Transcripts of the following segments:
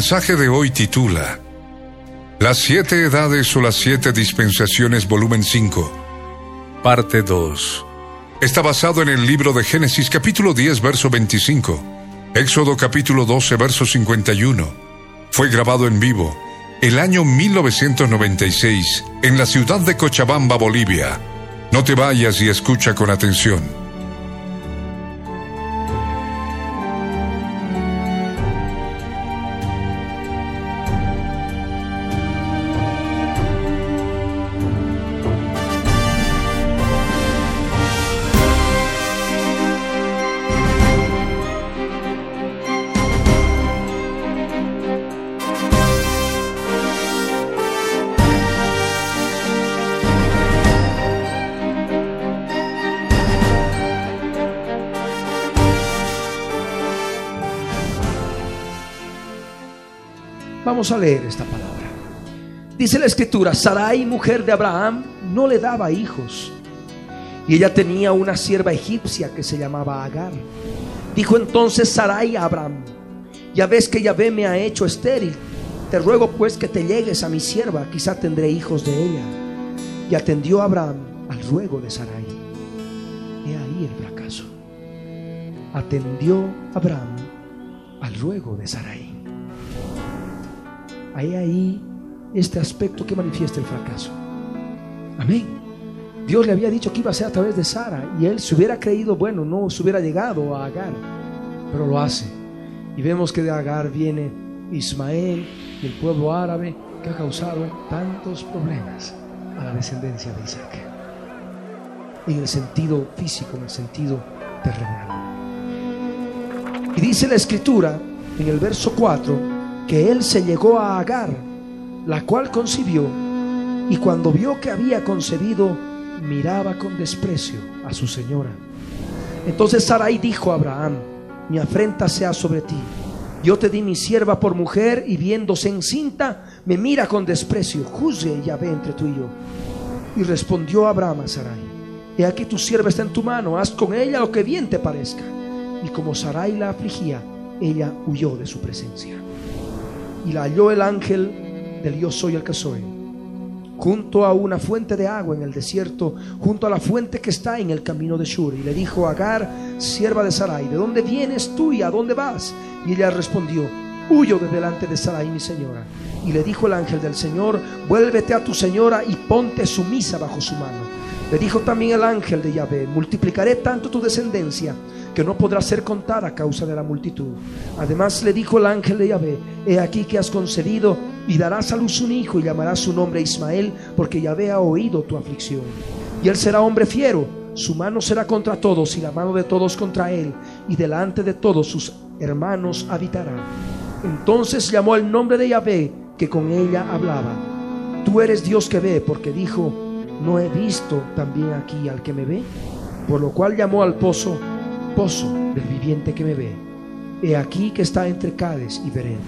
Mensaje de hoy titula Las siete edades o las siete dispensaciones, volumen 5, parte 2. Está basado en el libro de Génesis capítulo 10, verso 25, Éxodo capítulo 12, verso 51. Fue grabado en vivo el año 1996 en la ciudad de Cochabamba, Bolivia. No te vayas y escucha con atención. Vamos a leer esta palabra. Dice la escritura, Sarai, mujer de Abraham, no le daba hijos. Y ella tenía una sierva egipcia que se llamaba Agar. Dijo entonces Sarai a Abraham, ya ves que Yahvé me ha hecho estéril. Te ruego pues que te llegues a mi sierva, quizá tendré hijos de ella. Y atendió Abraham al ruego de Sarai. He ahí el fracaso. Atendió Abraham al ruego de Sarai. Hay ahí este aspecto que manifiesta el fracaso. Amén. Dios le había dicho que iba a ser a través de Sara y él se hubiera creído, bueno, no se hubiera llegado a Agar, pero lo hace. Y vemos que de Agar viene Ismael y el pueblo árabe que ha causado tantos problemas a la descendencia de Isaac. En el sentido físico, en el sentido terrenal. Y dice la escritura en el verso 4, que él se llegó a Agar, la cual concibió, y cuando vio que había concebido, miraba con desprecio a su señora. Entonces Sarai dijo a Abraham, mi afrenta sea sobre ti. Yo te di mi sierva por mujer y viéndose encinta, me mira con desprecio. Juzgue y ve entre tú y yo. Y respondió Abraham a Sarai, he aquí tu sierva está en tu mano, haz con ella lo que bien te parezca. Y como Sarai la afligía, ella huyó de su presencia y la halló el ángel del yo soy el que soy, junto a una fuente de agua en el desierto, junto a la fuente que está en el camino de Shur. Y le dijo Agar, sierva de Sarai, ¿de dónde vienes tú y a dónde vas? Y ella respondió, huyo de delante de Sarai, mi señora. Y le dijo el ángel del Señor, vuélvete a tu señora y ponte sumisa bajo su mano. Le dijo también el ángel de Yahvé, multiplicaré tanto tu descendencia que no podrá ser contada a causa de la multitud. Además le dijo el ángel de Yahvé, he aquí que has concedido y darás a luz un hijo y llamarás su nombre Ismael, porque Yahvé ha oído tu aflicción. Y él será hombre fiero, su mano será contra todos y la mano de todos contra él, y delante de todos sus hermanos habitará. Entonces llamó el nombre de Yahvé, que con ella hablaba. Tú eres Dios que ve, porque dijo, no he visto también aquí al que me ve, por lo cual llamó al pozo pozo del viviente que me ve. He aquí que está entre Cades y Berén.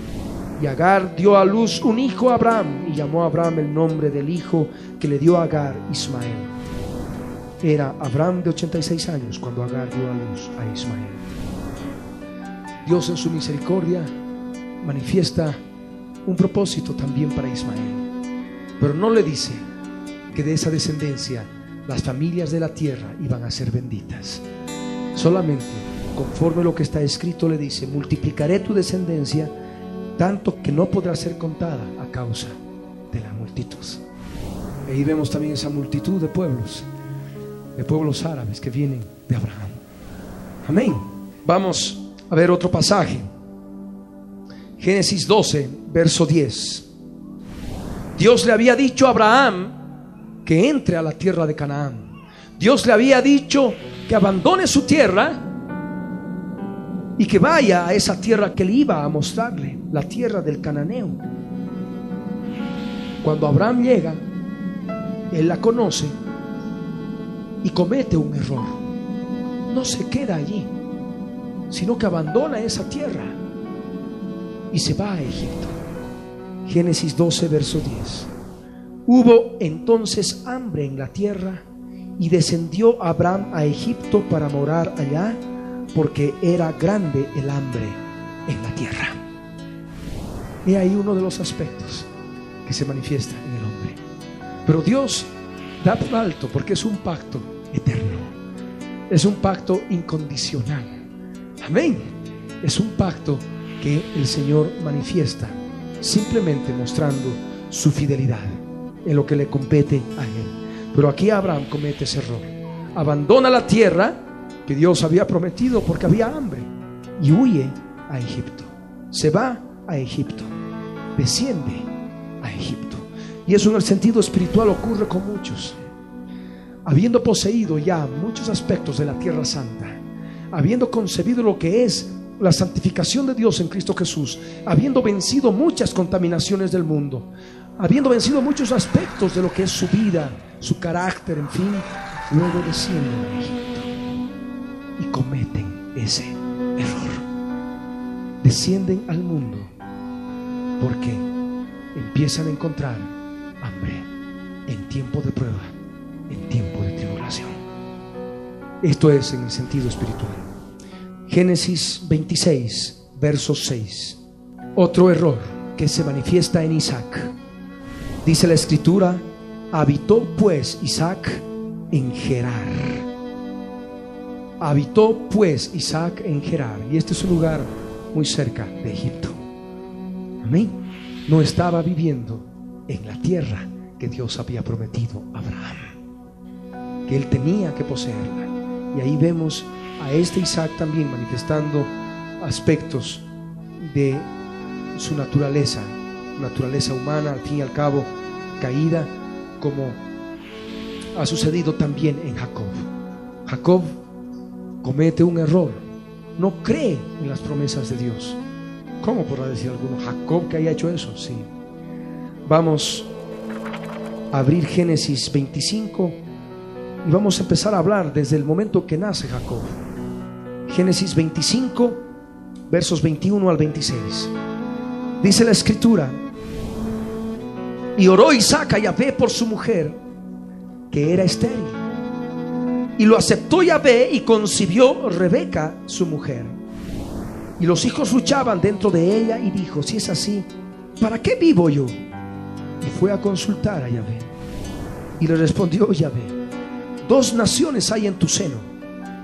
Y Agar dio a luz un hijo a Abraham y llamó a Abraham el nombre del hijo que le dio a Agar, Ismael. Era Abraham de 86 años cuando Agar dio a luz a Ismael. Dios en su misericordia manifiesta un propósito también para Ismael. Pero no le dice que de esa descendencia las familias de la tierra iban a ser benditas. Solamente, conforme lo que está escrito, le dice, multiplicaré tu descendencia tanto que no podrá ser contada a causa de la multitud. Ahí vemos también esa multitud de pueblos, de pueblos árabes que vienen de Abraham. Amén. Vamos a ver otro pasaje. Génesis 12, verso 10. Dios le había dicho a Abraham que entre a la tierra de Canaán. Dios le había dicho que abandone su tierra y que vaya a esa tierra que le iba a mostrarle, la tierra del cananeo. Cuando Abraham llega, él la conoce y comete un error. No se queda allí, sino que abandona esa tierra y se va a Egipto. Génesis 12, verso 10. Hubo entonces hambre en la tierra y descendió Abraham a Egipto para morar allá porque era grande el hambre en la tierra. He ahí uno de los aspectos que se manifiesta en el hombre. Pero Dios da por alto porque es un pacto eterno. Es un pacto incondicional. Amén. Es un pacto que el Señor manifiesta simplemente mostrando su fidelidad en lo que le compete a él. Pero aquí Abraham comete ese error. Abandona la tierra que Dios había prometido porque había hambre y huye a Egipto. Se va a Egipto. Desciende a Egipto. Y eso en el sentido espiritual ocurre con muchos. Habiendo poseído ya muchos aspectos de la tierra santa, habiendo concebido lo que es la santificación de Dios en Cristo Jesús, habiendo vencido muchas contaminaciones del mundo, habiendo vencido muchos aspectos de lo que es su vida, su carácter, en fin, luego descienden a Egipto y cometen ese error. Descienden al mundo porque empiezan a encontrar hambre en tiempo de prueba, en tiempo de tribulación. Esto es en el sentido espiritual. Génesis 26, verso 6. Otro error que se manifiesta en Isaac. Dice la escritura, habitó pues Isaac en Gerar. Habitó pues Isaac en Gerar. Y este es un lugar muy cerca de Egipto. Amén. No estaba viviendo en la tierra que Dios había prometido a Abraham. Que él tenía que poseerla. Y ahí vemos a este Isaac también manifestando aspectos de su naturaleza, naturaleza humana, al fin y al cabo caída, como ha sucedido también en Jacob. Jacob comete un error, no cree en las promesas de Dios. ¿Cómo podrá decir alguno? Jacob que haya hecho eso, sí. Vamos a abrir Génesis 25 y vamos a empezar a hablar desde el momento que nace Jacob. Génesis 25, versos 21 al 26. Dice la escritura, y oró Isaac a Yahvé por su mujer, que era estéril. Y lo aceptó Yahvé y concibió Rebeca, su mujer. Y los hijos luchaban dentro de ella y dijo, si es así, ¿para qué vivo yo? Y fue a consultar a Yahvé. Y le respondió Yahvé, dos naciones hay en tu seno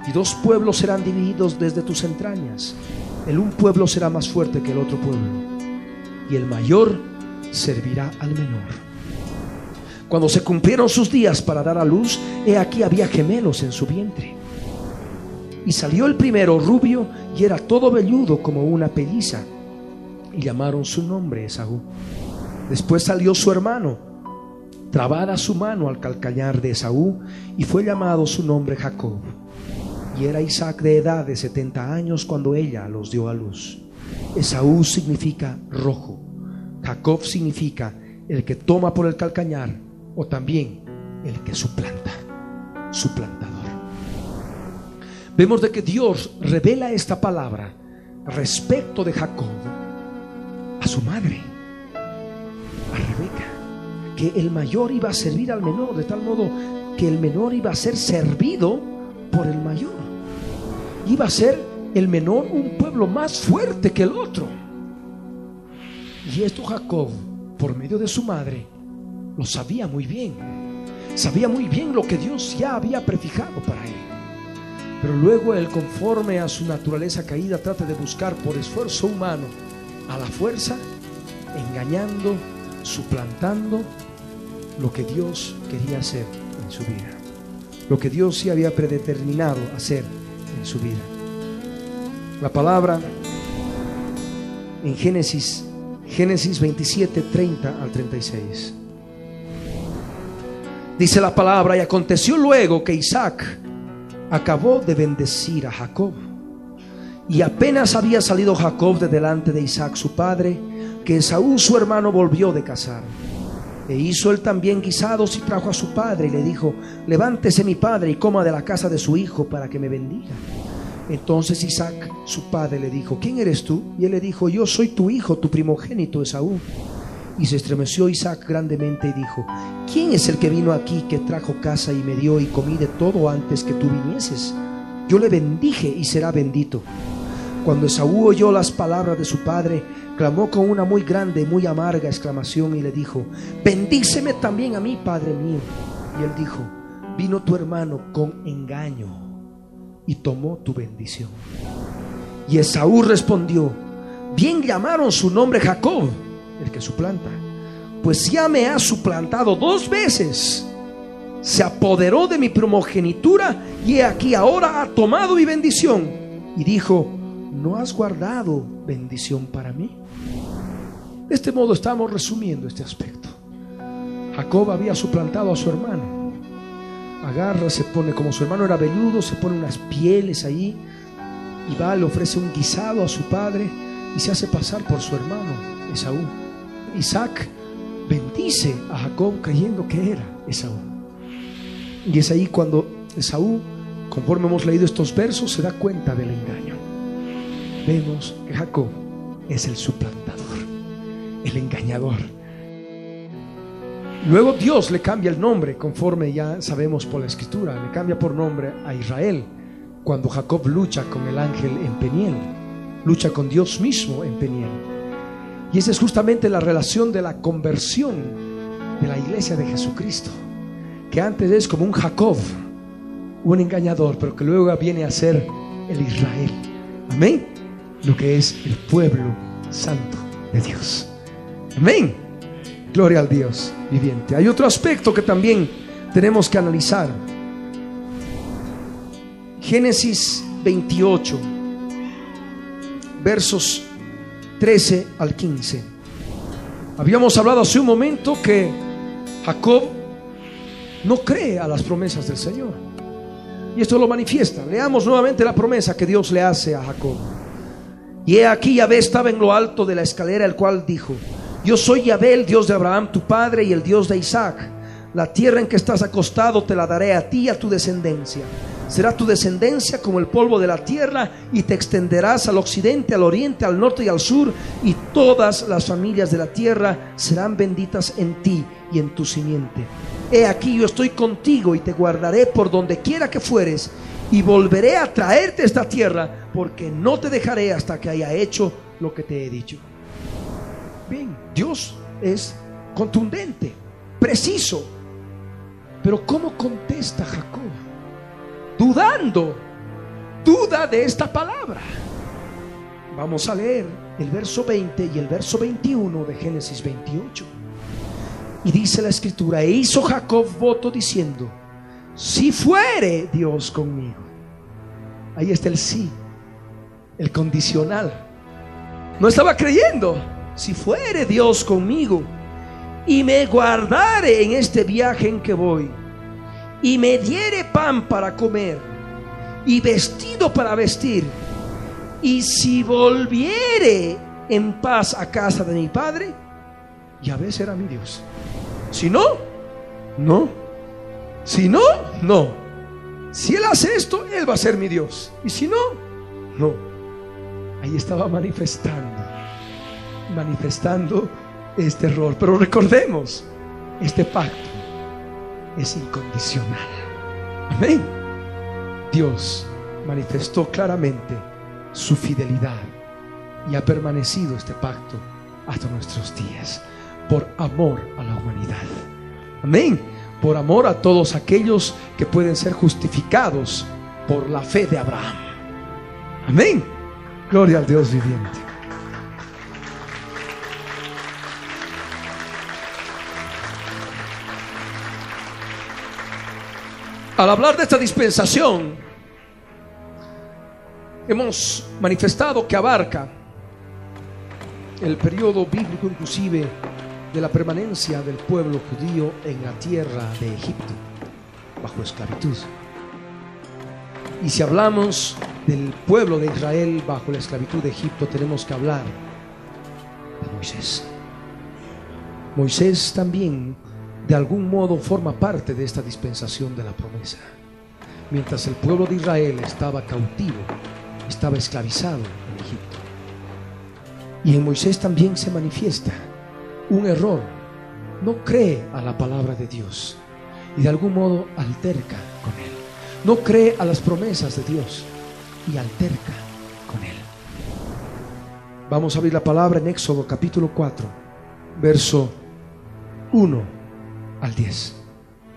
y dos pueblos serán divididos desde tus entrañas. El un pueblo será más fuerte que el otro pueblo, y el mayor servirá al menor. Cuando se cumplieron sus días para dar a luz, he aquí había gemelos en su vientre. Y salió el primero rubio y era todo velludo como una pelliza, y llamaron su nombre Esaú. Después salió su hermano, trabada su mano al calcañar de Esaú, y fue llamado su nombre Jacob. Y era Isaac de edad de 70 años cuando ella los dio a luz. Esaú significa rojo. Jacob significa el que toma por el calcañar o también el que suplanta, suplantador. Vemos de que Dios revela esta palabra respecto de Jacob a su madre, a Rebeca, que el mayor iba a servir al menor, de tal modo que el menor iba a ser servido por el mayor iba a ser el menor un pueblo más fuerte que el otro. Y esto Jacob, por medio de su madre, lo sabía muy bien. Sabía muy bien lo que Dios ya había prefijado para él. Pero luego él, conforme a su naturaleza caída, trata de buscar por esfuerzo humano, a la fuerza, engañando, suplantando lo que Dios quería hacer en su vida. Lo que Dios sí había predeterminado hacer en su vida. La palabra en Génesis, Génesis 27, 30 al 36. Dice la palabra, y aconteció luego que Isaac acabó de bendecir a Jacob. Y apenas había salido Jacob de delante de Isaac su padre, que Esaú su hermano volvió de cazar. E hizo él también guisados y trajo a su padre y le dijo, levántese mi padre y coma de la casa de su hijo para que me bendiga. Entonces Isaac, su padre, le dijo, ¿quién eres tú? Y él le dijo, yo soy tu hijo, tu primogénito Esaú. Y se estremeció Isaac grandemente y dijo, ¿quién es el que vino aquí que trajo casa y me dio y comí de todo antes que tú vinieses? Yo le bendije y será bendito. Cuando Esaú oyó las palabras de su padre, clamó con una muy grande muy amarga exclamación y le dijo, bendíceme también a mí, Padre mío. Y él dijo, vino tu hermano con engaño y tomó tu bendición. Y Esaú respondió, bien llamaron su nombre Jacob, el que suplanta, pues ya me ha suplantado dos veces. Se apoderó de mi primogenitura y aquí ahora ha tomado mi bendición. Y dijo, ¿no has guardado bendición para mí? De este modo estamos resumiendo este aspecto. Jacob había suplantado a su hermano. Agarra, se pone, como su hermano era velludo, se pone unas pieles ahí y va, le ofrece un guisado a su padre y se hace pasar por su hermano, Esaú. Isaac bendice a Jacob creyendo que era Esaú. Y es ahí cuando Esaú, conforme hemos leído estos versos, se da cuenta del engaño. Vemos que Jacob es el suplantador el engañador. Luego Dios le cambia el nombre, conforme ya sabemos por la escritura, le cambia por nombre a Israel, cuando Jacob lucha con el ángel en Peniel, lucha con Dios mismo en Peniel. Y esa es justamente la relación de la conversión de la iglesia de Jesucristo, que antes es como un Jacob, un engañador, pero que luego viene a ser el Israel. Amén. Lo que es el pueblo santo de Dios. Amén. Gloria al Dios viviente. Hay otro aspecto que también tenemos que analizar. Génesis 28, versos 13 al 15. Habíamos hablado hace un momento que Jacob no cree a las promesas del Señor. Y esto lo manifiesta. Leamos nuevamente la promesa que Dios le hace a Jacob. Y he aquí Yahvé estaba en lo alto de la escalera, el cual dijo, yo soy Yahvé, el Dios de Abraham, tu padre, y el Dios de Isaac. La tierra en que estás acostado te la daré a ti y a tu descendencia. Será tu descendencia como el polvo de la tierra y te extenderás al occidente, al oriente, al norte y al sur y todas las familias de la tierra serán benditas en ti y en tu simiente. He aquí yo estoy contigo y te guardaré por donde quiera que fueres y volveré a traerte esta tierra porque no te dejaré hasta que haya hecho lo que te he dicho. Bien, Dios es contundente, preciso. Pero ¿cómo contesta Jacob? Dudando, duda de esta palabra. Vamos a leer el verso 20 y el verso 21 de Génesis 28. Y dice la escritura, e hizo Jacob voto diciendo, si fuere Dios conmigo. Ahí está el sí, el condicional. No estaba creyendo si fuere Dios conmigo y me guardare en este viaje en que voy y me diere pan para comer y vestido para vestir y si volviere en paz a casa de mi padre, Yahvé será mi Dios. Si no, no. Si no, no. Si Él hace esto, Él va a ser mi Dios. Y si no, no. Ahí estaba manifestando manifestando este error. Pero recordemos, este pacto es incondicional. Amén. Dios manifestó claramente su fidelidad y ha permanecido este pacto hasta nuestros días por amor a la humanidad. Amén. Por amor a todos aquellos que pueden ser justificados por la fe de Abraham. Amén. Gloria al Dios viviente. Al hablar de esta dispensación, hemos manifestado que abarca el periodo bíblico inclusive de la permanencia del pueblo judío en la tierra de Egipto, bajo esclavitud. Y si hablamos del pueblo de Israel bajo la esclavitud de Egipto, tenemos que hablar de Moisés. Moisés también de algún modo forma parte de esta dispensación de la promesa. Mientras el pueblo de Israel estaba cautivo, estaba esclavizado en Egipto. Y en Moisés también se manifiesta un error. No cree a la palabra de Dios y de algún modo alterca con él. No cree a las promesas de Dios y alterca con él. Vamos a abrir la palabra en Éxodo capítulo 4, verso 1 al 10.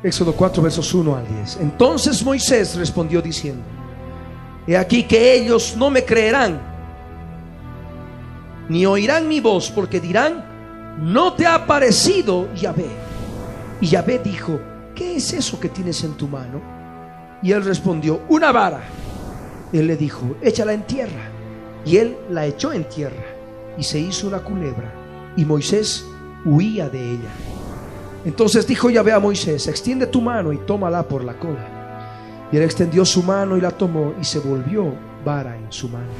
Éxodo 4, versos 1 al 10. Entonces Moisés respondió diciendo, He aquí que ellos no me creerán, ni oirán mi voz, porque dirán, no te ha parecido Yahvé. Y Yahvé dijo, ¿qué es eso que tienes en tu mano? Y él respondió, una vara. Él le dijo, échala en tierra. Y él la echó en tierra y se hizo una culebra. Y Moisés huía de ella. Entonces dijo Yahvé a Moisés, extiende tu mano y tómala por la cola. Y él extendió su mano y la tomó y se volvió vara en su mano.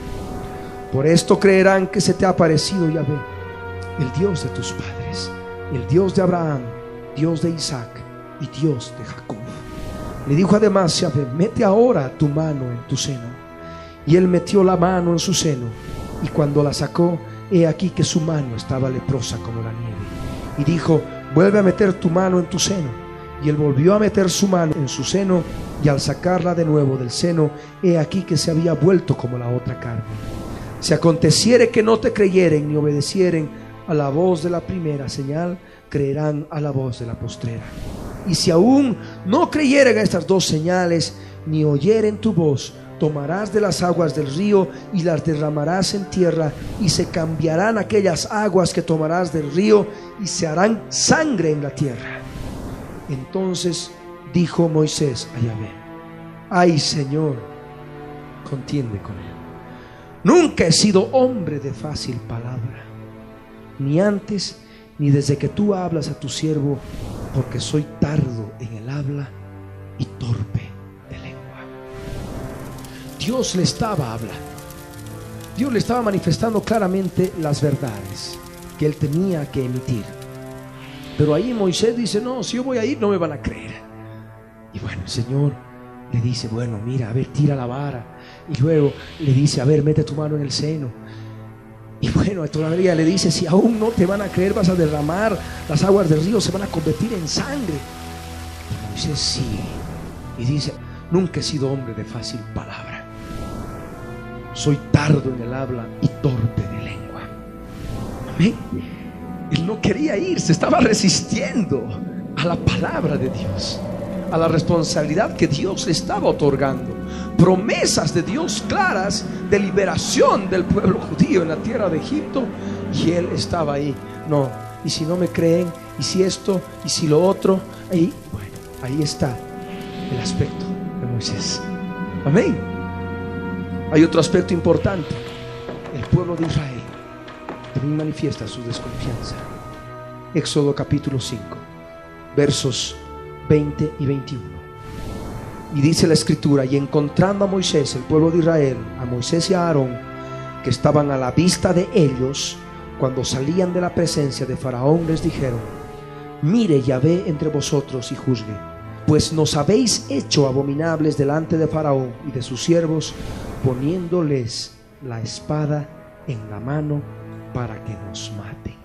Por esto creerán que se te ha aparecido Yahvé, el Dios de tus padres, el Dios de Abraham, Dios de Isaac y Dios de Jacob. Le dijo además Yahvé, mete ahora tu mano en tu seno. Y él metió la mano en su seno y cuando la sacó, he aquí que su mano estaba leprosa como la nieve. Y dijo, vuelve a meter tu mano en tu seno. Y él volvió a meter su mano en su seno, y al sacarla de nuevo del seno, he aquí que se había vuelto como la otra carne. Si aconteciere que no te creyeren ni obedecieren a la voz de la primera señal, creerán a la voz de la postrera. Y si aún no creyeren a estas dos señales, ni oyeren tu voz, tomarás de las aguas del río y las derramarás en tierra, y se cambiarán aquellas aguas que tomarás del río y se harán sangre en la tierra. Entonces dijo Moisés a Yahvé, ay Señor, contiende con él. Nunca he sido hombre de fácil palabra, ni antes ni desde que tú hablas a tu siervo, porque soy tardo Dios le estaba hablando. Dios le estaba manifestando claramente las verdades que él tenía que emitir. Pero ahí Moisés dice, no, si yo voy a ir no me van a creer. Y bueno, el Señor le dice, bueno, mira, a ver, tira la vara. Y luego le dice, a ver, mete tu mano en el seno. Y bueno, todavía le dice, si aún no te van a creer, vas a derramar, las aguas del río se van a convertir en sangre. Y Moisés sí. Y dice, nunca he sido hombre de fácil palabra. Soy tardo en el habla y torpe de lengua. Amén. Él no quería ir, se estaba resistiendo a la palabra de Dios, a la responsabilidad que Dios le estaba otorgando. Promesas de Dios claras de liberación del pueblo judío en la tierra de Egipto. Y él estaba ahí. No, y si no me creen, y si esto, y si lo otro, ahí, bueno, ahí está el aspecto de Moisés. Amén. Hay otro aspecto importante. El pueblo de Israel también manifiesta su desconfianza. Éxodo capítulo 5, versos 20 y 21. Y dice la escritura, y encontrando a Moisés, el pueblo de Israel, a Moisés y a Aarón, que estaban a la vista de ellos, cuando salían de la presencia de Faraón, les dijeron, mire Yahvé entre vosotros y juzgue, pues nos habéis hecho abominables delante de Faraón y de sus siervos, poniéndoles la espada en la mano para que nos maten.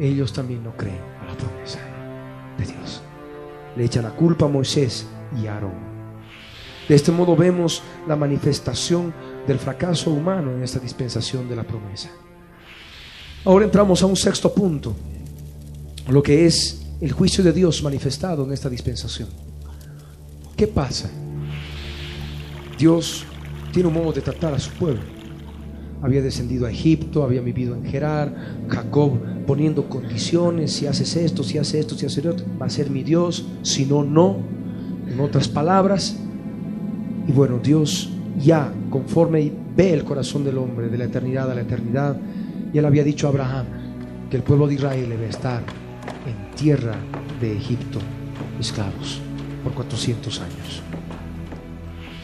Ellos también no creen a la promesa de Dios. Le echan la culpa a Moisés y a Aarón. De este modo vemos la manifestación del fracaso humano en esta dispensación de la promesa. Ahora entramos a un sexto punto, lo que es el juicio de Dios manifestado en esta dispensación. ¿Qué pasa? Dios tiene un modo de tratar a su pueblo había descendido a Egipto, había vivido en Gerar, Jacob poniendo condiciones, si haces esto, si haces esto, si haces esto, va a ser mi Dios, si no, no, en otras palabras. Y bueno, Dios ya conforme ve el corazón del hombre, de la eternidad a la eternidad, ya le había dicho a Abraham, que el pueblo de Israel debe estar en tierra de Egipto, esclavos, por 400 años.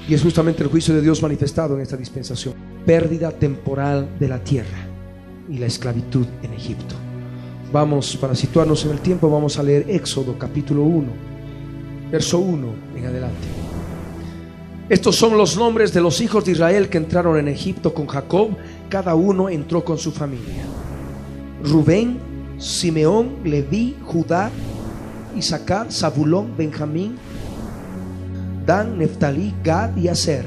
Y es justamente el juicio de Dios manifestado en esta dispensación. Pérdida temporal de la tierra y la esclavitud en Egipto. Vamos, para situarnos en el tiempo, vamos a leer Éxodo capítulo 1, verso 1 en adelante. Estos son los nombres de los hijos de Israel que entraron en Egipto con Jacob. Cada uno entró con su familia. Rubén, Simeón, Leví, Judá, Isaacar, Zabulón, Benjamín, Dan, Neftalí, Gad y Aser.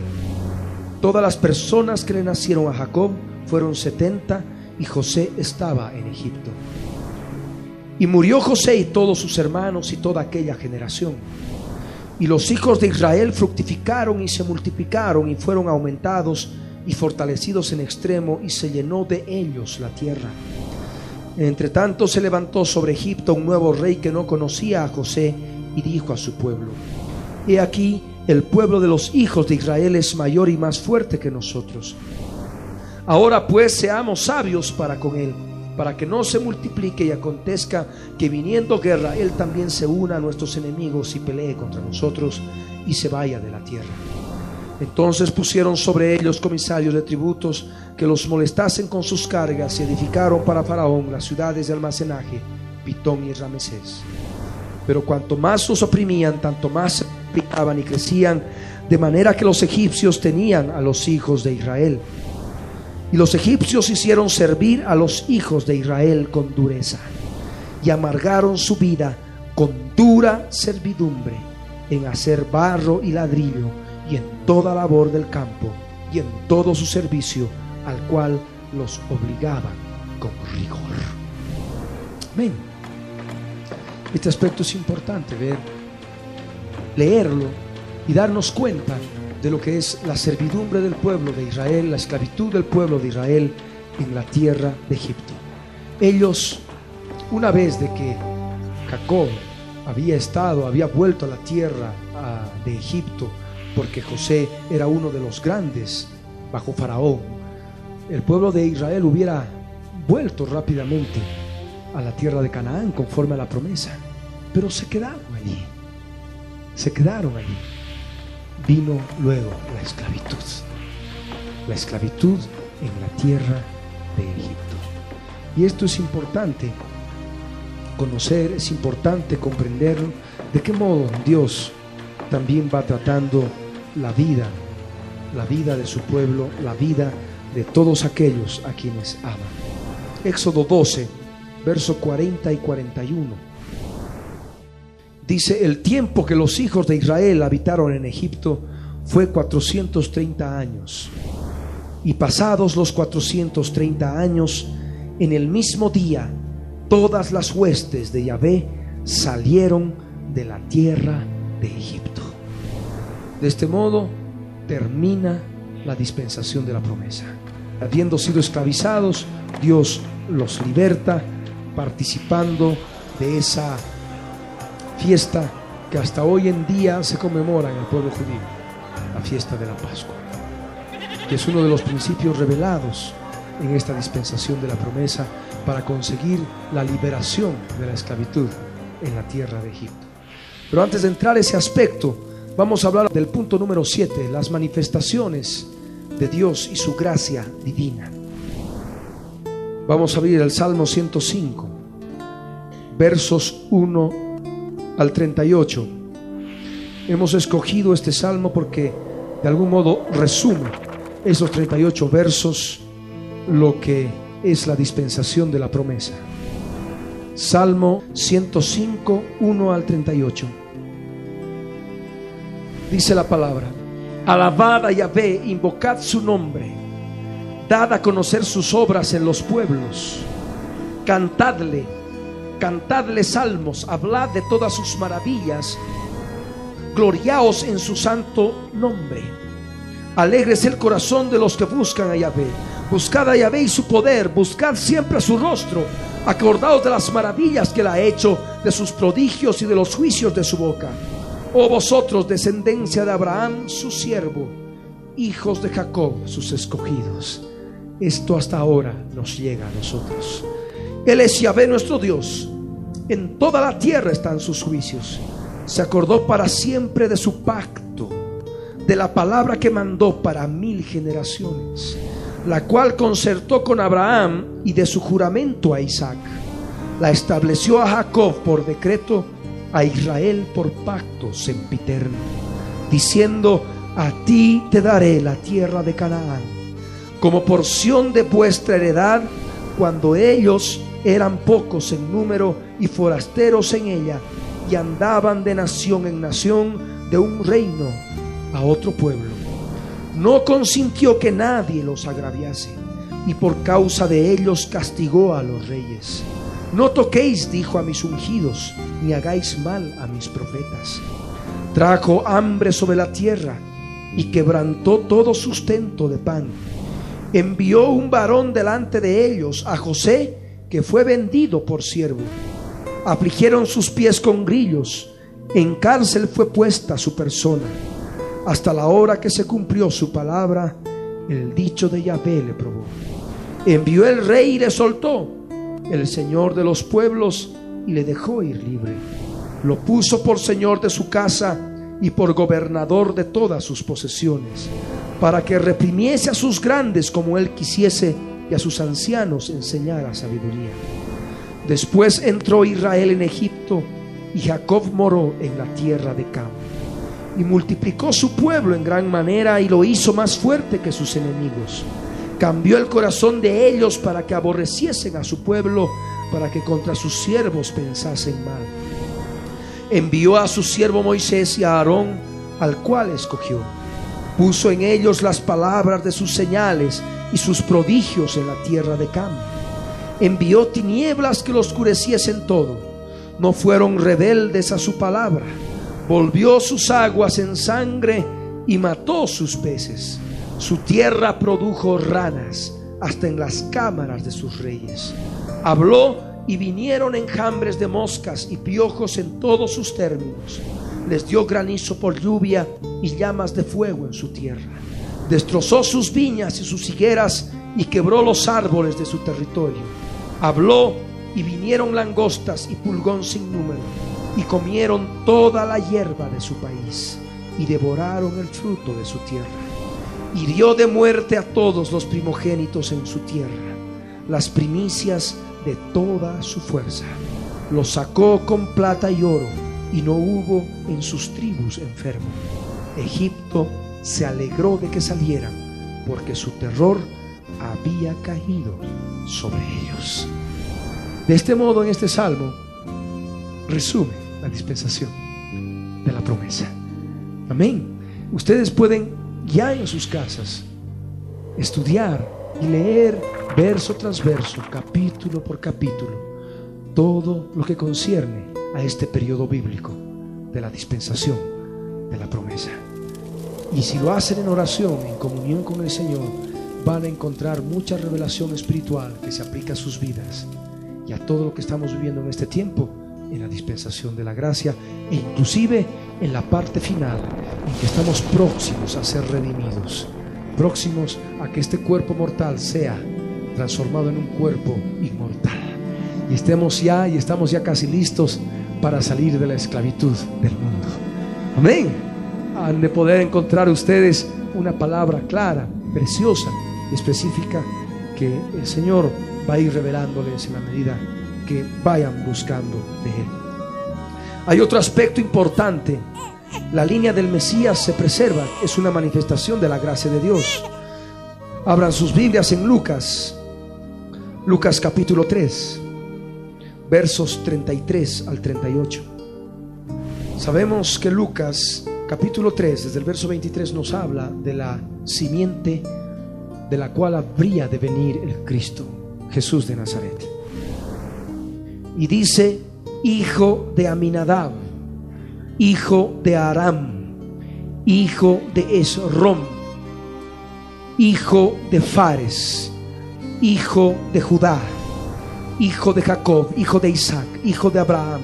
Todas las personas que le nacieron a Jacob fueron setenta y José estaba en Egipto. Y murió José y todos sus hermanos y toda aquella generación. Y los hijos de Israel fructificaron y se multiplicaron y fueron aumentados y fortalecidos en extremo y se llenó de ellos la tierra. Entre tanto se levantó sobre Egipto un nuevo rey que no conocía a José y dijo a su pueblo, He aquí, el pueblo de los hijos de Israel es mayor y más fuerte que nosotros. Ahora pues seamos sabios para con él, para que no se multiplique y acontezca que viniendo guerra, él también se una a nuestros enemigos y pelee contra nosotros y se vaya de la tierra. Entonces pusieron sobre ellos comisarios de tributos que los molestasen con sus cargas y edificaron para Faraón las ciudades de almacenaje, Pitón y Ramesés. Pero cuanto más los oprimían, tanto más picaban y crecían, de manera que los egipcios tenían a los hijos de Israel. Y los egipcios hicieron servir a los hijos de Israel con dureza y amargaron su vida con dura servidumbre en hacer barro y ladrillo y en toda labor del campo y en todo su servicio al cual los obligaban con rigor. Amén. Este aspecto es importante ver, leerlo y darnos cuenta de lo que es la servidumbre del pueblo de Israel, la esclavitud del pueblo de Israel en la tierra de Egipto. Ellos, una vez de que Jacob había estado, había vuelto a la tierra de Egipto, porque José era uno de los grandes bajo Faraón, el pueblo de Israel hubiera vuelto rápidamente a la tierra de Canaán conforme a la promesa, pero se quedaron allí, se quedaron allí. Vino luego la esclavitud, la esclavitud en la tierra de Egipto. Y esto es importante conocer, es importante comprender de qué modo Dios también va tratando la vida, la vida de su pueblo, la vida de todos aquellos a quienes ama. Éxodo 12, verso 40 y 41. Dice, el tiempo que los hijos de Israel habitaron en Egipto fue 430 años. Y pasados los 430 años, en el mismo día, todas las huestes de Yahvé salieron de la tierra de Egipto. De este modo termina la dispensación de la promesa. Habiendo sido esclavizados, Dios los liberta participando de esa fiesta que hasta hoy en día se conmemora en el pueblo judío, la fiesta de la Pascua, que es uno de los principios revelados en esta dispensación de la promesa para conseguir la liberación de la esclavitud en la tierra de Egipto. Pero antes de entrar a ese aspecto, vamos a hablar del punto número 7, las manifestaciones de Dios y su gracia divina. Vamos a abrir el Salmo 105, versos 1 al 38. Hemos escogido este salmo porque de algún modo resume esos 38 versos lo que es la dispensación de la promesa. Salmo 105, 1 al 38. Dice la palabra, alabad a Yahvé, invocad su nombre, dad a conocer sus obras en los pueblos, cantadle, cantadle salmos, hablad de todas sus maravillas, gloriaos en su santo nombre. Alegres el corazón de los que buscan a Yahvé. Buscad a Yahvé y su poder, buscad siempre su rostro. Acordaos de las maravillas que él ha hecho, de sus prodigios y de los juicios de su boca. Oh vosotros, descendencia de Abraham, su siervo, hijos de Jacob, sus escogidos. Esto hasta ahora nos llega a nosotros. Él es Yahvé nuestro Dios. En toda la tierra están sus juicios. Se acordó para siempre de su pacto, de la palabra que mandó para mil generaciones, la cual concertó con Abraham y de su juramento a Isaac. La estableció a Jacob por decreto, a Israel por pacto sempiterno, diciendo, a ti te daré la tierra de Canaán, como porción de vuestra heredad, cuando ellos eran pocos en número y forasteros en ella, y andaban de nación en nación, de un reino a otro pueblo. No consintió que nadie los agraviase, y por causa de ellos castigó a los reyes. No toquéis, dijo a mis ungidos, ni hagáis mal a mis profetas. Trajo hambre sobre la tierra y quebrantó todo sustento de pan. Envió un varón delante de ellos, a José, que fue vendido por siervo. Afligieron sus pies con grillos, en cárcel fue puesta su persona. Hasta la hora que se cumplió su palabra, el dicho de Yahvé le probó. Envió el rey y le soltó, el señor de los pueblos, y le dejó ir libre. Lo puso por señor de su casa y por gobernador de todas sus posesiones, para que reprimiese a sus grandes como él quisiese y a sus ancianos enseñara sabiduría. Después entró Israel en Egipto y Jacob moró en la tierra de Cam. Y multiplicó su pueblo en gran manera y lo hizo más fuerte que sus enemigos. Cambió el corazón de ellos para que aborreciesen a su pueblo, para que contra sus siervos pensasen mal envió a su siervo Moisés y a Aarón, al cual escogió. Puso en ellos las palabras de sus señales y sus prodigios en la tierra de Cam. Envió tinieblas que lo oscureciesen todo. No fueron rebeldes a su palabra. Volvió sus aguas en sangre y mató sus peces. Su tierra produjo ranas hasta en las cámaras de sus reyes. Habló y vinieron enjambres de moscas y piojos en todos sus términos. Les dio granizo por lluvia y llamas de fuego en su tierra. Destrozó sus viñas y sus higueras y quebró los árboles de su territorio. Habló y vinieron langostas y pulgón sin número y comieron toda la hierba de su país y devoraron el fruto de su tierra. Hirió de muerte a todos los primogénitos en su tierra. Las primicias de toda su fuerza. Los sacó con plata y oro y no hubo en sus tribus enfermo. Egipto se alegró de que salieran porque su terror había caído sobre ellos. De este modo, en este salmo, resume la dispensación de la promesa. Amén. Ustedes pueden ya en sus casas estudiar y leer verso tras verso, capítulo por capítulo, todo lo que concierne a este periodo bíblico de la dispensación de la promesa. Y si lo hacen en oración, en comunión con el Señor, van a encontrar mucha revelación espiritual que se aplica a sus vidas y a todo lo que estamos viviendo en este tiempo en la dispensación de la gracia e inclusive en la parte final en que estamos próximos a ser redimidos próximos a que este cuerpo mortal sea transformado en un cuerpo inmortal. Y estemos ya y estamos ya casi listos para salir de la esclavitud del mundo. Amén. Han de poder encontrar ustedes una palabra clara, preciosa, específica que el Señor va a ir revelándoles en la medida que vayan buscando de Él. Hay otro aspecto importante la línea del Mesías se preserva, es una manifestación de la gracia de Dios. Abran sus Biblias en Lucas, Lucas capítulo 3, versos 33 al 38. Sabemos que Lucas capítulo 3, desde el verso 23, nos habla de la simiente de la cual habría de venir el Cristo, Jesús de Nazaret. Y dice, hijo de Aminadab hijo de Aram, hijo de Esrom, hijo de Fares, hijo de Judá, hijo de Jacob, hijo de Isaac, hijo de Abraham,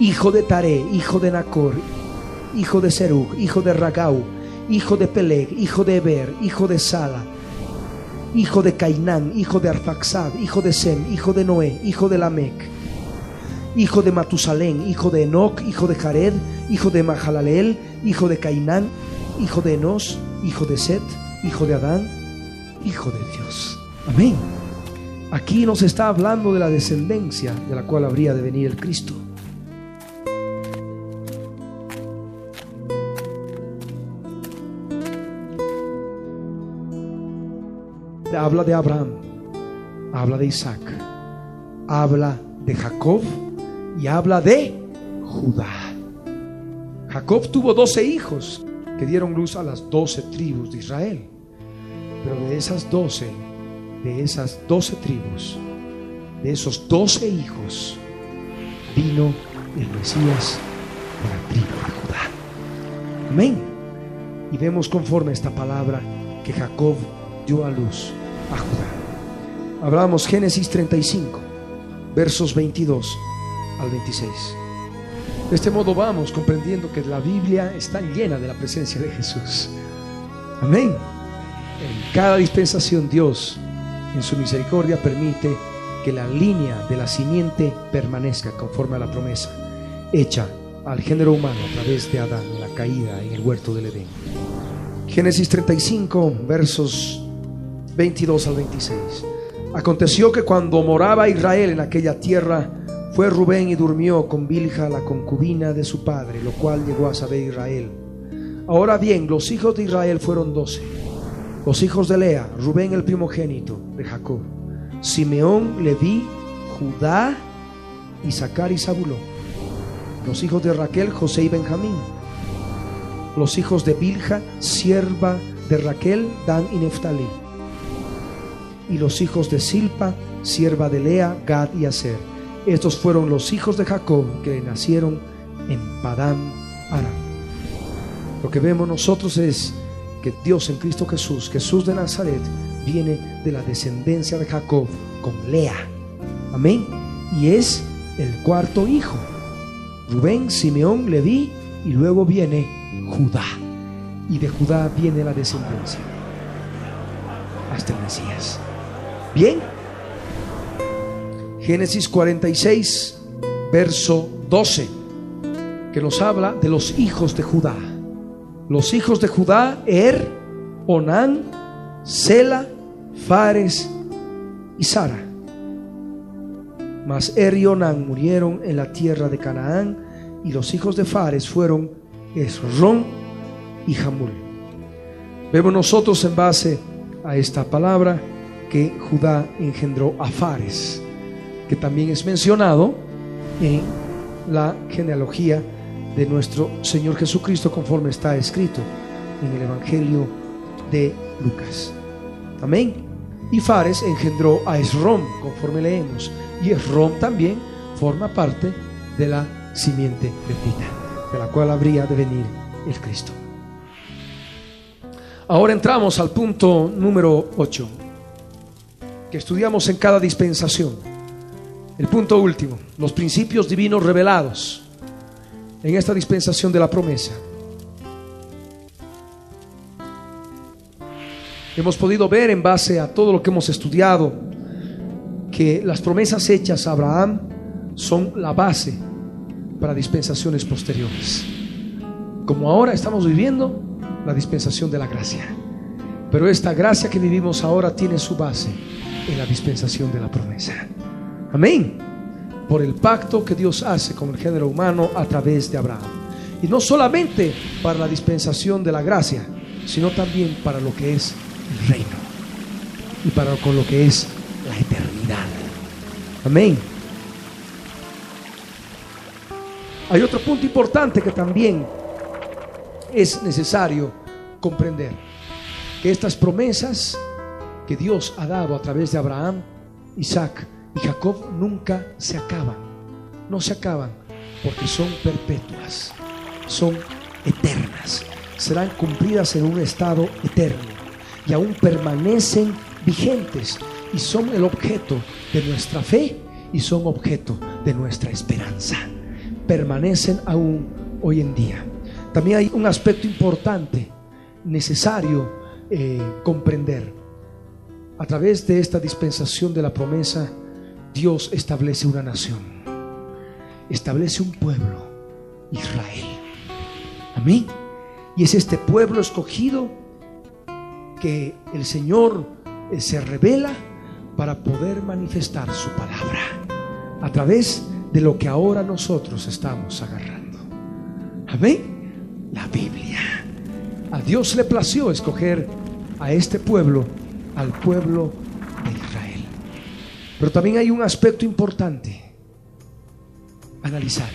hijo de Taré, hijo de Nacor, hijo de Serug, hijo de Ragau, hijo de Peleg, hijo de Eber, hijo de Sala, hijo de Cainán, hijo de Arfaxad, hijo de Sem, hijo de Noé, hijo de Lamec, hijo de Matusalén, hijo de Enoch, hijo de Jared, hijo de Mahalaleel, hijo de Cainán, hijo de Enos, hijo de Set, hijo de Adán, hijo de Dios. Amén. Aquí nos está hablando de la descendencia de la cual habría de venir el Cristo. Habla de Abraham, habla de Isaac, habla de Jacob y habla de Judá. Jacob tuvo doce hijos que dieron luz a las doce tribus de Israel. Pero de esas doce, de esas doce tribus, de esos doce hijos, vino el Mesías de la tribu de Judá. Amén. Y vemos conforme esta palabra que Jacob dio a luz a Judá. Hablamos Génesis 35, versos 22 al 26. De este modo vamos comprendiendo que la Biblia está llena de la presencia de Jesús. Amén. En cada dispensación Dios, en su misericordia, permite que la línea de la simiente permanezca conforme a la promesa hecha al género humano a través de Adán, la caída en el huerto del Edén. Génesis 35, versos 22 al 26. Aconteció que cuando moraba Israel en aquella tierra, fue Rubén y durmió con Bilja, la concubina de su padre, lo cual llegó a saber Israel. Ahora bien, los hijos de Israel fueron doce. Los hijos de Lea, Rubén el primogénito de Jacob, Simeón, Leví, Judá, Isaacar y Zabulón. Los hijos de Raquel, José y Benjamín. Los hijos de Bilja, sierva de Raquel, Dan y Neftalí. Y los hijos de Silpa, sierva de Lea, Gad y Aser. Estos fueron los hijos de Jacob que nacieron en Padán Aram. Lo que vemos nosotros es que Dios en Cristo Jesús, Jesús de Nazaret, viene de la descendencia de Jacob con Lea. Amén. Y es el cuarto hijo. Rubén, Simeón, Leví y luego viene Judá. Y de Judá viene la descendencia hasta el Mesías. Bien. Génesis 46, verso 12, que nos habla de los hijos de Judá. Los hijos de Judá, Er, Onán, Sela, Fares y Sara. Mas Er y Onán murieron en la tierra de Canaán y los hijos de Fares fueron Esrón y Jamul. Vemos nosotros en base a esta palabra que Judá engendró a Fares, que también es mencionado en la genealogía de nuestro Señor Jesucristo conforme está escrito en el Evangelio de Lucas. Amén. Y Fares engendró a Esrom, conforme leemos. Y Esrom también forma parte de la simiente bendita, de la cual habría de venir el Cristo. Ahora entramos al punto número 8, que estudiamos en cada dispensación. El punto último, los principios divinos revelados en esta dispensación de la promesa. Hemos podido ver en base a todo lo que hemos estudiado que las promesas hechas a Abraham son la base para dispensaciones posteriores. Como ahora estamos viviendo la dispensación de la gracia. Pero esta gracia que vivimos ahora tiene su base en la dispensación de la promesa. Amén. Por el pacto que Dios hace con el género humano a través de Abraham. Y no solamente para la dispensación de la gracia, sino también para lo que es el reino. Y para con lo que es la eternidad. Amén. Hay otro punto importante que también es necesario comprender. Que estas promesas que Dios ha dado a través de Abraham, Isaac y Jacob nunca se acaban. No se acaban porque son perpetuas, son eternas. Serán cumplidas en un estado eterno y aún permanecen vigentes y son el objeto de nuestra fe y son objeto de nuestra esperanza. Permanecen aún hoy en día. También hay un aspecto importante, necesario eh, comprender. A través de esta dispensación de la promesa, Dios establece una nación, establece un pueblo, Israel. Amén. Y es este pueblo escogido que el Señor eh, se revela para poder manifestar su palabra a través de lo que ahora nosotros estamos agarrando. Amén. La Biblia. A Dios le plació escoger a este pueblo, al pueblo de Israel. Pero también hay un aspecto importante. Analizar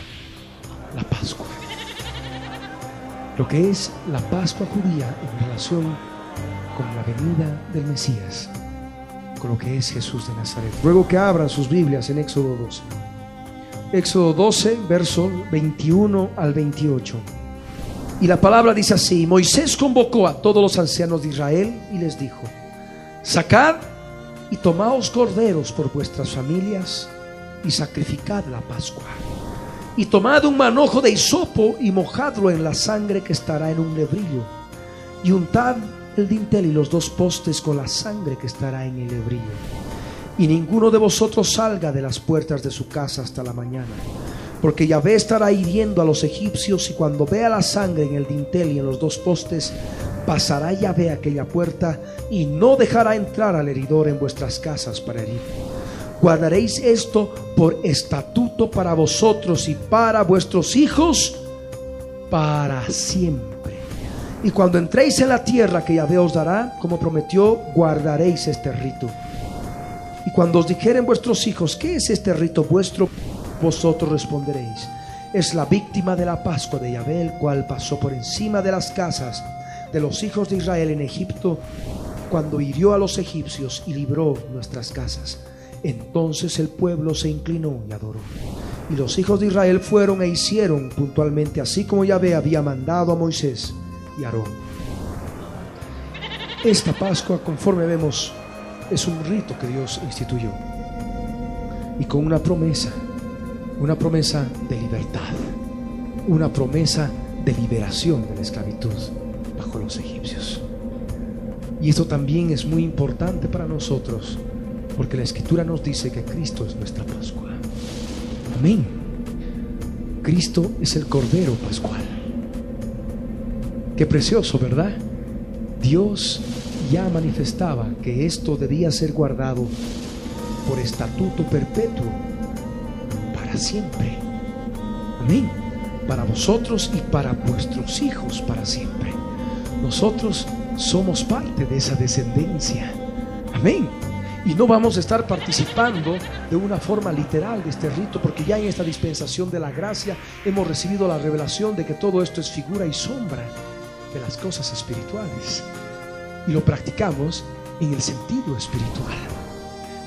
la Pascua. Lo que es la Pascua judía en relación con la venida del Mesías, con lo que es Jesús de Nazaret. Luego que abran sus Biblias en Éxodo 12. Éxodo 12, verso 21 al 28. Y la palabra dice así, Moisés convocó a todos los ancianos de Israel y les dijo, sacad y tomaos corderos por vuestras familias y sacrificad la Pascua. Y tomad un manojo de hisopo y mojadlo en la sangre que estará en un lebrillo. Y untad el dintel y los dos postes con la sangre que estará en el lebrillo. Y ninguno de vosotros salga de las puertas de su casa hasta la mañana, porque Yahvé estará hiriendo a los egipcios y cuando vea la sangre en el dintel y en los dos postes, pasará Yahvé aquella puerta y no dejará entrar al heridor en vuestras casas para herir. Guardaréis esto por estatuto para vosotros y para vuestros hijos para siempre. Y cuando entréis en la tierra que Yahvé os dará, como prometió, guardaréis este rito. Y cuando os dijeren vuestros hijos, ¿qué es este rito vuestro? Vosotros responderéis, es la víctima de la Pascua de Yahvé, el cual pasó por encima de las casas de los hijos de Israel en Egipto, cuando hirió a los egipcios y libró nuestras casas. Entonces el pueblo se inclinó y adoró. Y los hijos de Israel fueron e hicieron puntualmente así como Yahvé había mandado a Moisés y Aarón. Esta Pascua, conforme vemos, es un rito que Dios instituyó y con una promesa, una promesa de libertad, una promesa de liberación de la esclavitud egipcios. Y esto también es muy importante para nosotros, porque la escritura nos dice que Cristo es nuestra Pascua. Amén. Cristo es el Cordero Pascual. Qué precioso, ¿verdad? Dios ya manifestaba que esto debía ser guardado por estatuto perpetuo para siempre. Amén. Para vosotros y para vuestros hijos para siempre. Nosotros somos parte de esa descendencia. Amén. Y no vamos a estar participando de una forma literal de este rito, porque ya en esta dispensación de la gracia hemos recibido la revelación de que todo esto es figura y sombra de las cosas espirituales. Y lo practicamos en el sentido espiritual.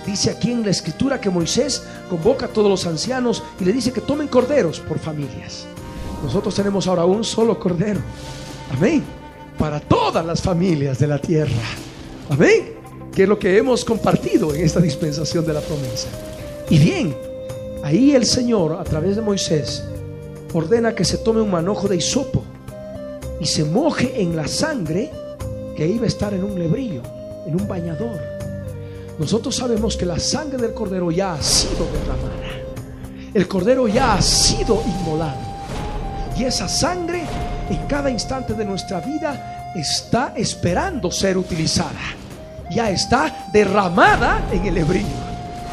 Dice aquí en la escritura que Moisés convoca a todos los ancianos y le dice que tomen corderos por familias. Nosotros tenemos ahora un solo cordero. Amén. Para todas las familias de la tierra. Amén. Que es lo que hemos compartido en esta dispensación de la promesa. Y bien, ahí el Señor, a través de Moisés, ordena que se tome un manojo de hisopo y se moje en la sangre que iba a estar en un lebrillo, en un bañador. Nosotros sabemos que la sangre del cordero ya ha sido derramada. El cordero ya ha sido inmolado. Y esa sangre en cada instante de nuestra vida está esperando ser utilizada. Ya está derramada en el lebrillo.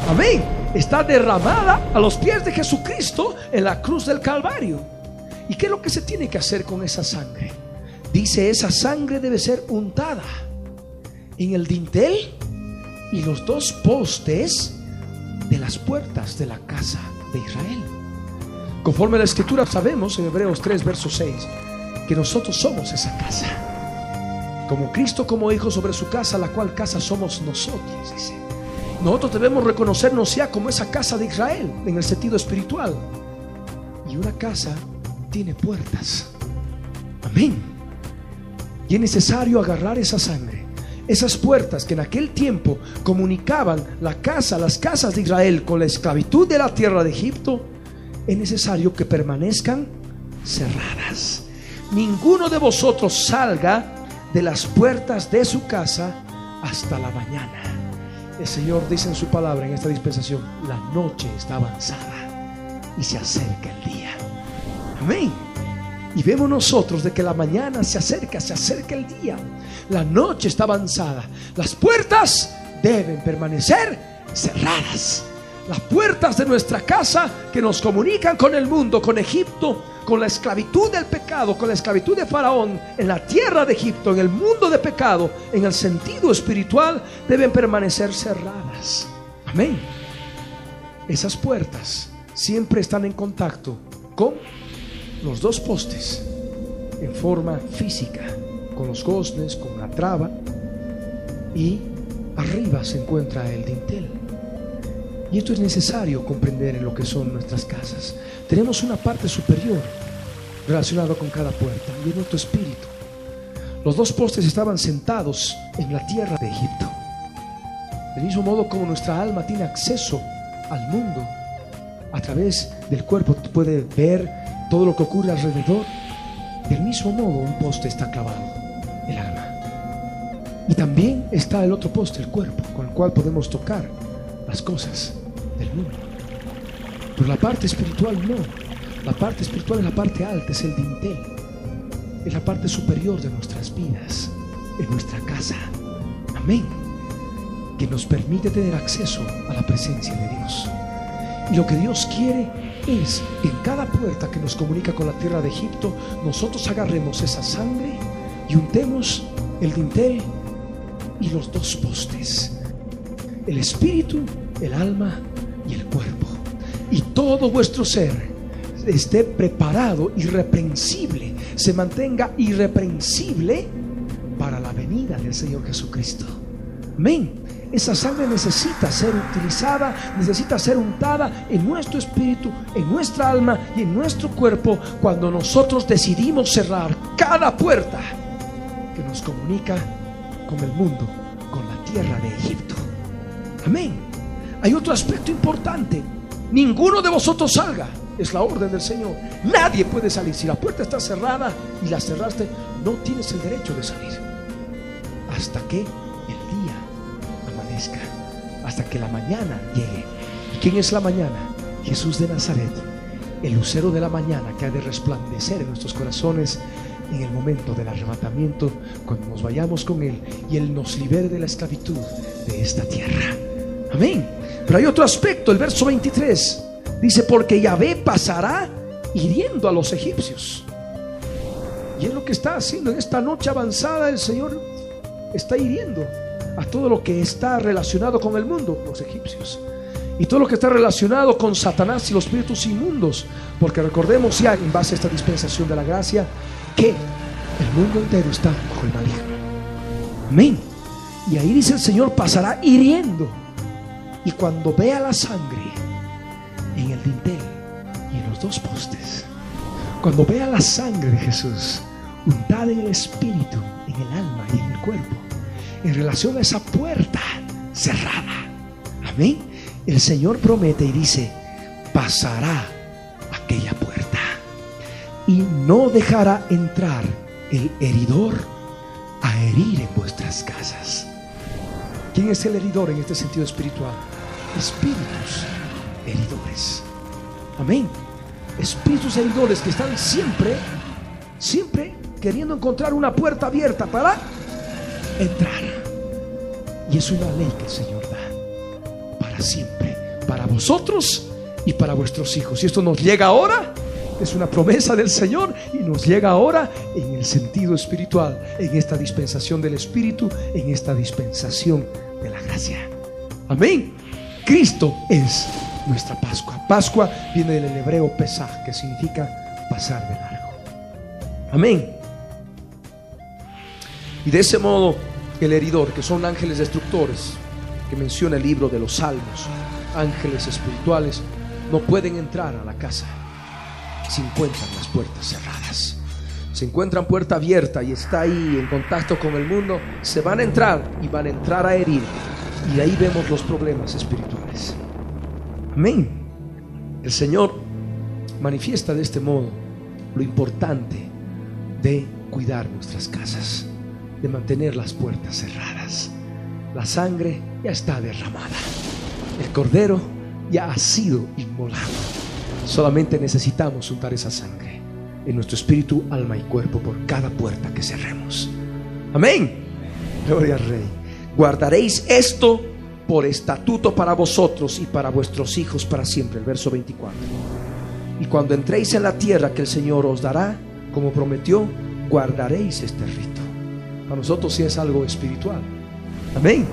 Amén. Está derramada a los pies de Jesucristo en la cruz del Calvario. ¿Y qué es lo que se tiene que hacer con esa sangre? Dice, esa sangre debe ser untada en el dintel y los dos postes de las puertas de la casa de Israel. Conforme a la escritura sabemos en Hebreos 3, verso 6, que nosotros somos esa casa. Como Cristo como hijo sobre su casa, la cual casa somos nosotros, dice. Nosotros debemos reconocernos ya como esa casa de Israel en el sentido espiritual. Y una casa tiene puertas. Amén. Y es necesario agarrar esa sangre. Esas puertas que en aquel tiempo comunicaban la casa, las casas de Israel con la esclavitud de la tierra de Egipto, es necesario que permanezcan cerradas. Ninguno de vosotros salga de las puertas de su casa hasta la mañana. El Señor dice en su palabra en esta dispensación, la noche está avanzada y se acerca el día. Amén. Y vemos nosotros de que la mañana se acerca, se acerca el día. La noche está avanzada. Las puertas deben permanecer cerradas. Las puertas de nuestra casa que nos comunican con el mundo, con Egipto, con la esclavitud del pecado, con la esclavitud de Faraón en la tierra de Egipto, en el mundo de pecado, en el sentido espiritual, deben permanecer cerradas. Amén. Esas puertas siempre están en contacto con los dos postes en forma física, con los goznes, con la traba, y arriba se encuentra el dintel. Y esto es necesario comprender en lo que son nuestras casas. Tenemos una parte superior relacionada con cada puerta y es nuestro espíritu. Los dos postes estaban sentados en la tierra de Egipto. Del mismo modo como nuestra alma tiene acceso al mundo a través del cuerpo, puede ver todo lo que ocurre alrededor. Del mismo modo, un poste está clavado, el alma. Y también está el otro poste, el cuerpo, con el cual podemos tocar las cosas del mundo. Pero la parte espiritual no. La parte espiritual es la parte alta, es el dintel. Es la parte superior de nuestras vidas, en nuestra casa. Amén. Que nos permite tener acceso a la presencia de Dios. Y lo que Dios quiere es en cada puerta que nos comunica con la tierra de Egipto, nosotros agarremos esa sangre y untemos el dintel y los dos postes. El espíritu, el alma y el cuerpo. Y todo vuestro ser esté preparado, irreprensible, se mantenga irreprensible para la venida del Señor Jesucristo. Amén. Esa sangre necesita ser utilizada, necesita ser untada en nuestro espíritu, en nuestra alma y en nuestro cuerpo cuando nosotros decidimos cerrar cada puerta que nos comunica con el mundo, con la tierra de Egipto. Amén. Hay otro aspecto importante. Ninguno de vosotros salga. Es la orden del Señor. Nadie puede salir. Si la puerta está cerrada y la cerraste, no tienes el derecho de salir. Hasta que hasta que la mañana llegue. ¿Y quién es la mañana? Jesús de Nazaret, el lucero de la mañana que ha de resplandecer en nuestros corazones en el momento del arrebatamiento, cuando nos vayamos con Él y Él nos libere de la esclavitud de esta tierra. Amén. Pero hay otro aspecto, el verso 23 dice, porque Yahvé pasará hiriendo a los egipcios. Y es lo que está haciendo en esta noche avanzada, el Señor está hiriendo a todo lo que está relacionado con el mundo, los egipcios. Y todo lo que está relacionado con Satanás y los espíritus inmundos. Porque recordemos ya, en base a esta dispensación de la gracia, que el mundo entero está bajo el maligno. Amén. Y ahí dice el Señor, pasará hiriendo. Y cuando vea la sangre en el dintel y en los dos postes, cuando vea la sangre de Jesús untada en el espíritu, en el alma y en el cuerpo, en relación a esa puerta cerrada. Amén. El Señor promete y dice, pasará aquella puerta y no dejará entrar el heridor a herir en vuestras casas. ¿Quién es el heridor en este sentido espiritual? Espíritus heridores. Amén. Espíritus heridores que están siempre, siempre queriendo encontrar una puerta abierta para entrar. Y es una ley que el Señor da para siempre, para vosotros y para vuestros hijos. Y esto nos llega ahora, es una promesa del Señor y nos llega ahora en el sentido espiritual, en esta dispensación del Espíritu, en esta dispensación de la gracia. Amén. Cristo es nuestra Pascua. Pascua viene del hebreo Pesaj, que significa pasar de largo. Amén. Y de ese modo, el heridor, que son ángeles destructores, que menciona el libro de los salmos, ángeles espirituales, no pueden entrar a la casa si encuentran las puertas cerradas. Si encuentran puerta abierta y está ahí en contacto con el mundo, se van a entrar y van a entrar a herir. Y ahí vemos los problemas espirituales. Amén. El Señor manifiesta de este modo lo importante de cuidar nuestras casas de mantener las puertas cerradas. La sangre ya está derramada. El cordero ya ha sido inmolado. Solamente necesitamos untar esa sangre en nuestro espíritu, alma y cuerpo por cada puerta que cerremos. Amén. Gloria al Rey. Guardaréis esto por estatuto para vosotros y para vuestros hijos para siempre. El verso 24. Y cuando entréis en la tierra que el Señor os dará, como prometió, guardaréis este rito. Para nosotros sí es algo espiritual. Amén.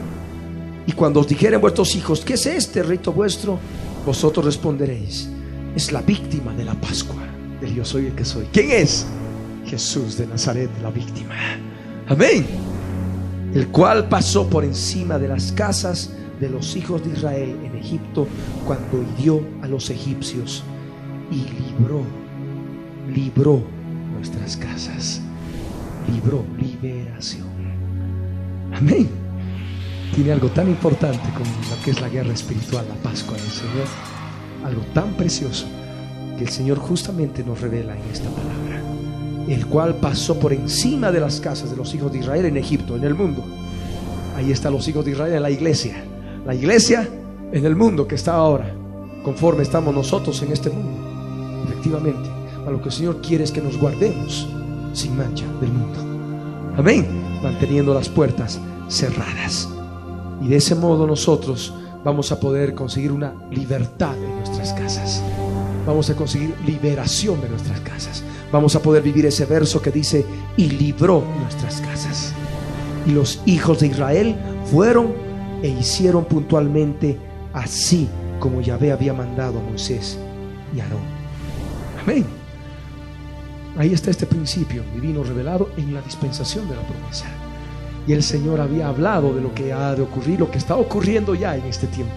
Y cuando os dijeren vuestros hijos, ¿qué es este rito vuestro? Vosotros responderéis, es la víctima de la Pascua, del yo soy el que soy. ¿Quién es? Jesús de Nazaret, la víctima. Amén. El cual pasó por encima de las casas de los hijos de Israel en Egipto cuando hirió a los egipcios y libró, libró nuestras casas. Libró liberación. Amén. Tiene algo tan importante como lo que es la guerra espiritual, la Pascua del Señor. Algo tan precioso que el Señor justamente nos revela en esta palabra. El cual pasó por encima de las casas de los hijos de Israel en Egipto, en el mundo. Ahí están los hijos de Israel en la iglesia. La iglesia en el mundo que está ahora, conforme estamos nosotros en este mundo. Efectivamente, a lo que el Señor quiere es que nos guardemos sin mancha del mundo. Amén. Manteniendo las puertas cerradas. Y de ese modo nosotros vamos a poder conseguir una libertad en nuestras casas. Vamos a conseguir liberación de nuestras casas. Vamos a poder vivir ese verso que dice, y libró nuestras casas. Y los hijos de Israel fueron e hicieron puntualmente así como Yahvé había mandado a Moisés y a Aarón. Amén. Ahí está este principio divino revelado en la dispensación de la promesa. Y el Señor había hablado de lo que ha de ocurrir, lo que está ocurriendo ya en este tiempo.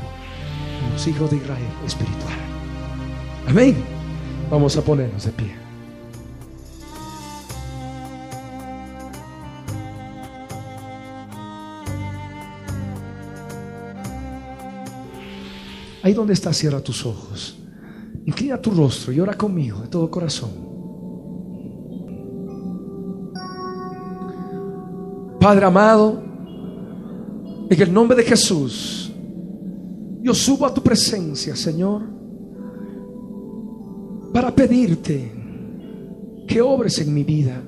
En los hijos de Israel espiritual. Amén. Vamos a ponernos de pie. Ahí donde estás, cierra tus ojos. Inclina tu rostro y ora conmigo de todo corazón. Padre amado, en el nombre de Jesús, yo subo a tu presencia, Señor, para pedirte que obres en mi vida.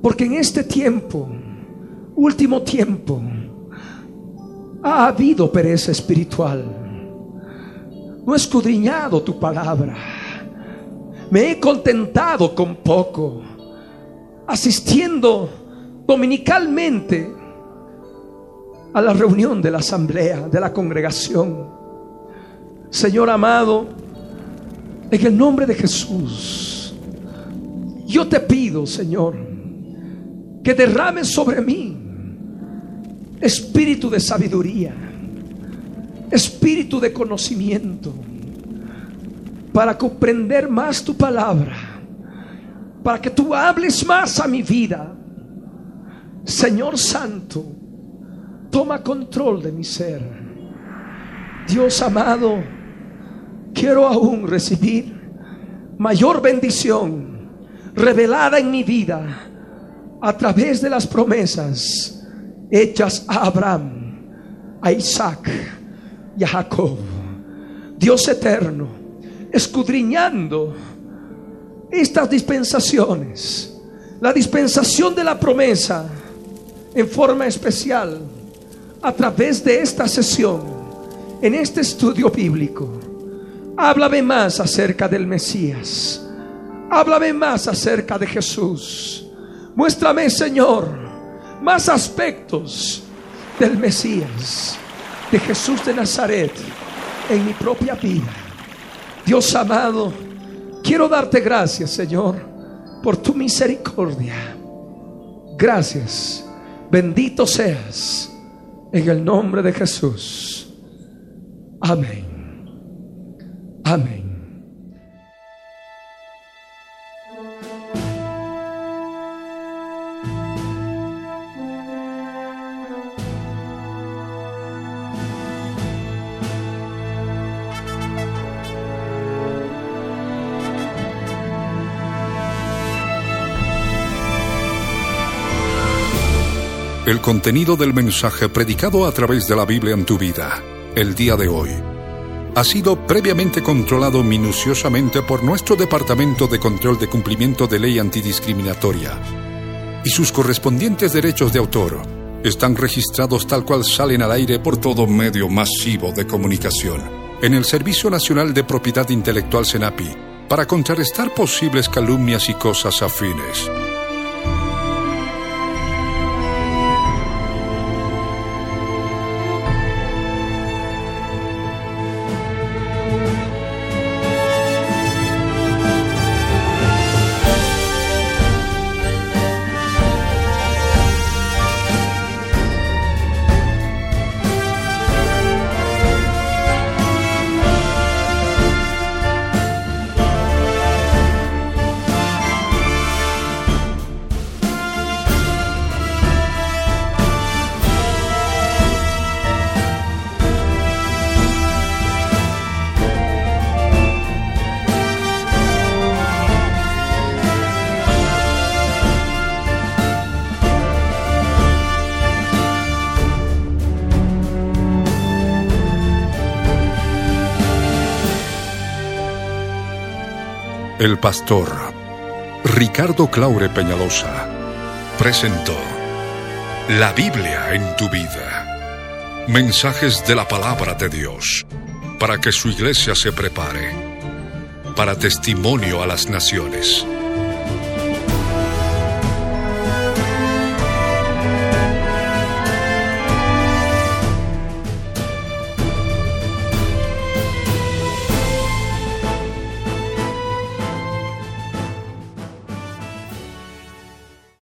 Porque en este tiempo, último tiempo, ha habido pereza espiritual no he escudriñado tu palabra. Me he contentado con poco, asistiendo dominicalmente a la reunión de la asamblea, de la congregación. Señor amado, en el nombre de Jesús, yo te pido, Señor, que derrames sobre mí espíritu de sabiduría espíritu de conocimiento para comprender más tu palabra, para que tú hables más a mi vida. Señor Santo, toma control de mi ser. Dios amado, quiero aún recibir mayor bendición revelada en mi vida a través de las promesas hechas a Abraham, a Isaac, y a Jacob. Dios eterno, escudriñando estas dispensaciones, la dispensación de la promesa en forma especial a través de esta sesión, en este estudio bíblico. Háblame más acerca del Mesías. Háblame más acerca de Jesús. Muéstrame, Señor, más aspectos del Mesías de Jesús de Nazaret en mi propia vida. Dios amado, quiero darte gracias, Señor, por tu misericordia. Gracias. Bendito seas en el nombre de Jesús. Amén. Amén. El contenido del mensaje predicado a través de la Biblia en tu vida, el día de hoy, ha sido previamente controlado minuciosamente por nuestro Departamento de Control de Cumplimiento de Ley Antidiscriminatoria y sus correspondientes derechos de autor están registrados tal cual salen al aire por todo medio masivo de comunicación en el Servicio Nacional de Propiedad Intelectual SENAPI para contrarrestar posibles calumnias y cosas afines. Pastor Ricardo Claure Peñalosa presentó La Biblia en tu vida. Mensajes de la palabra de Dios para que su iglesia se prepare para testimonio a las naciones.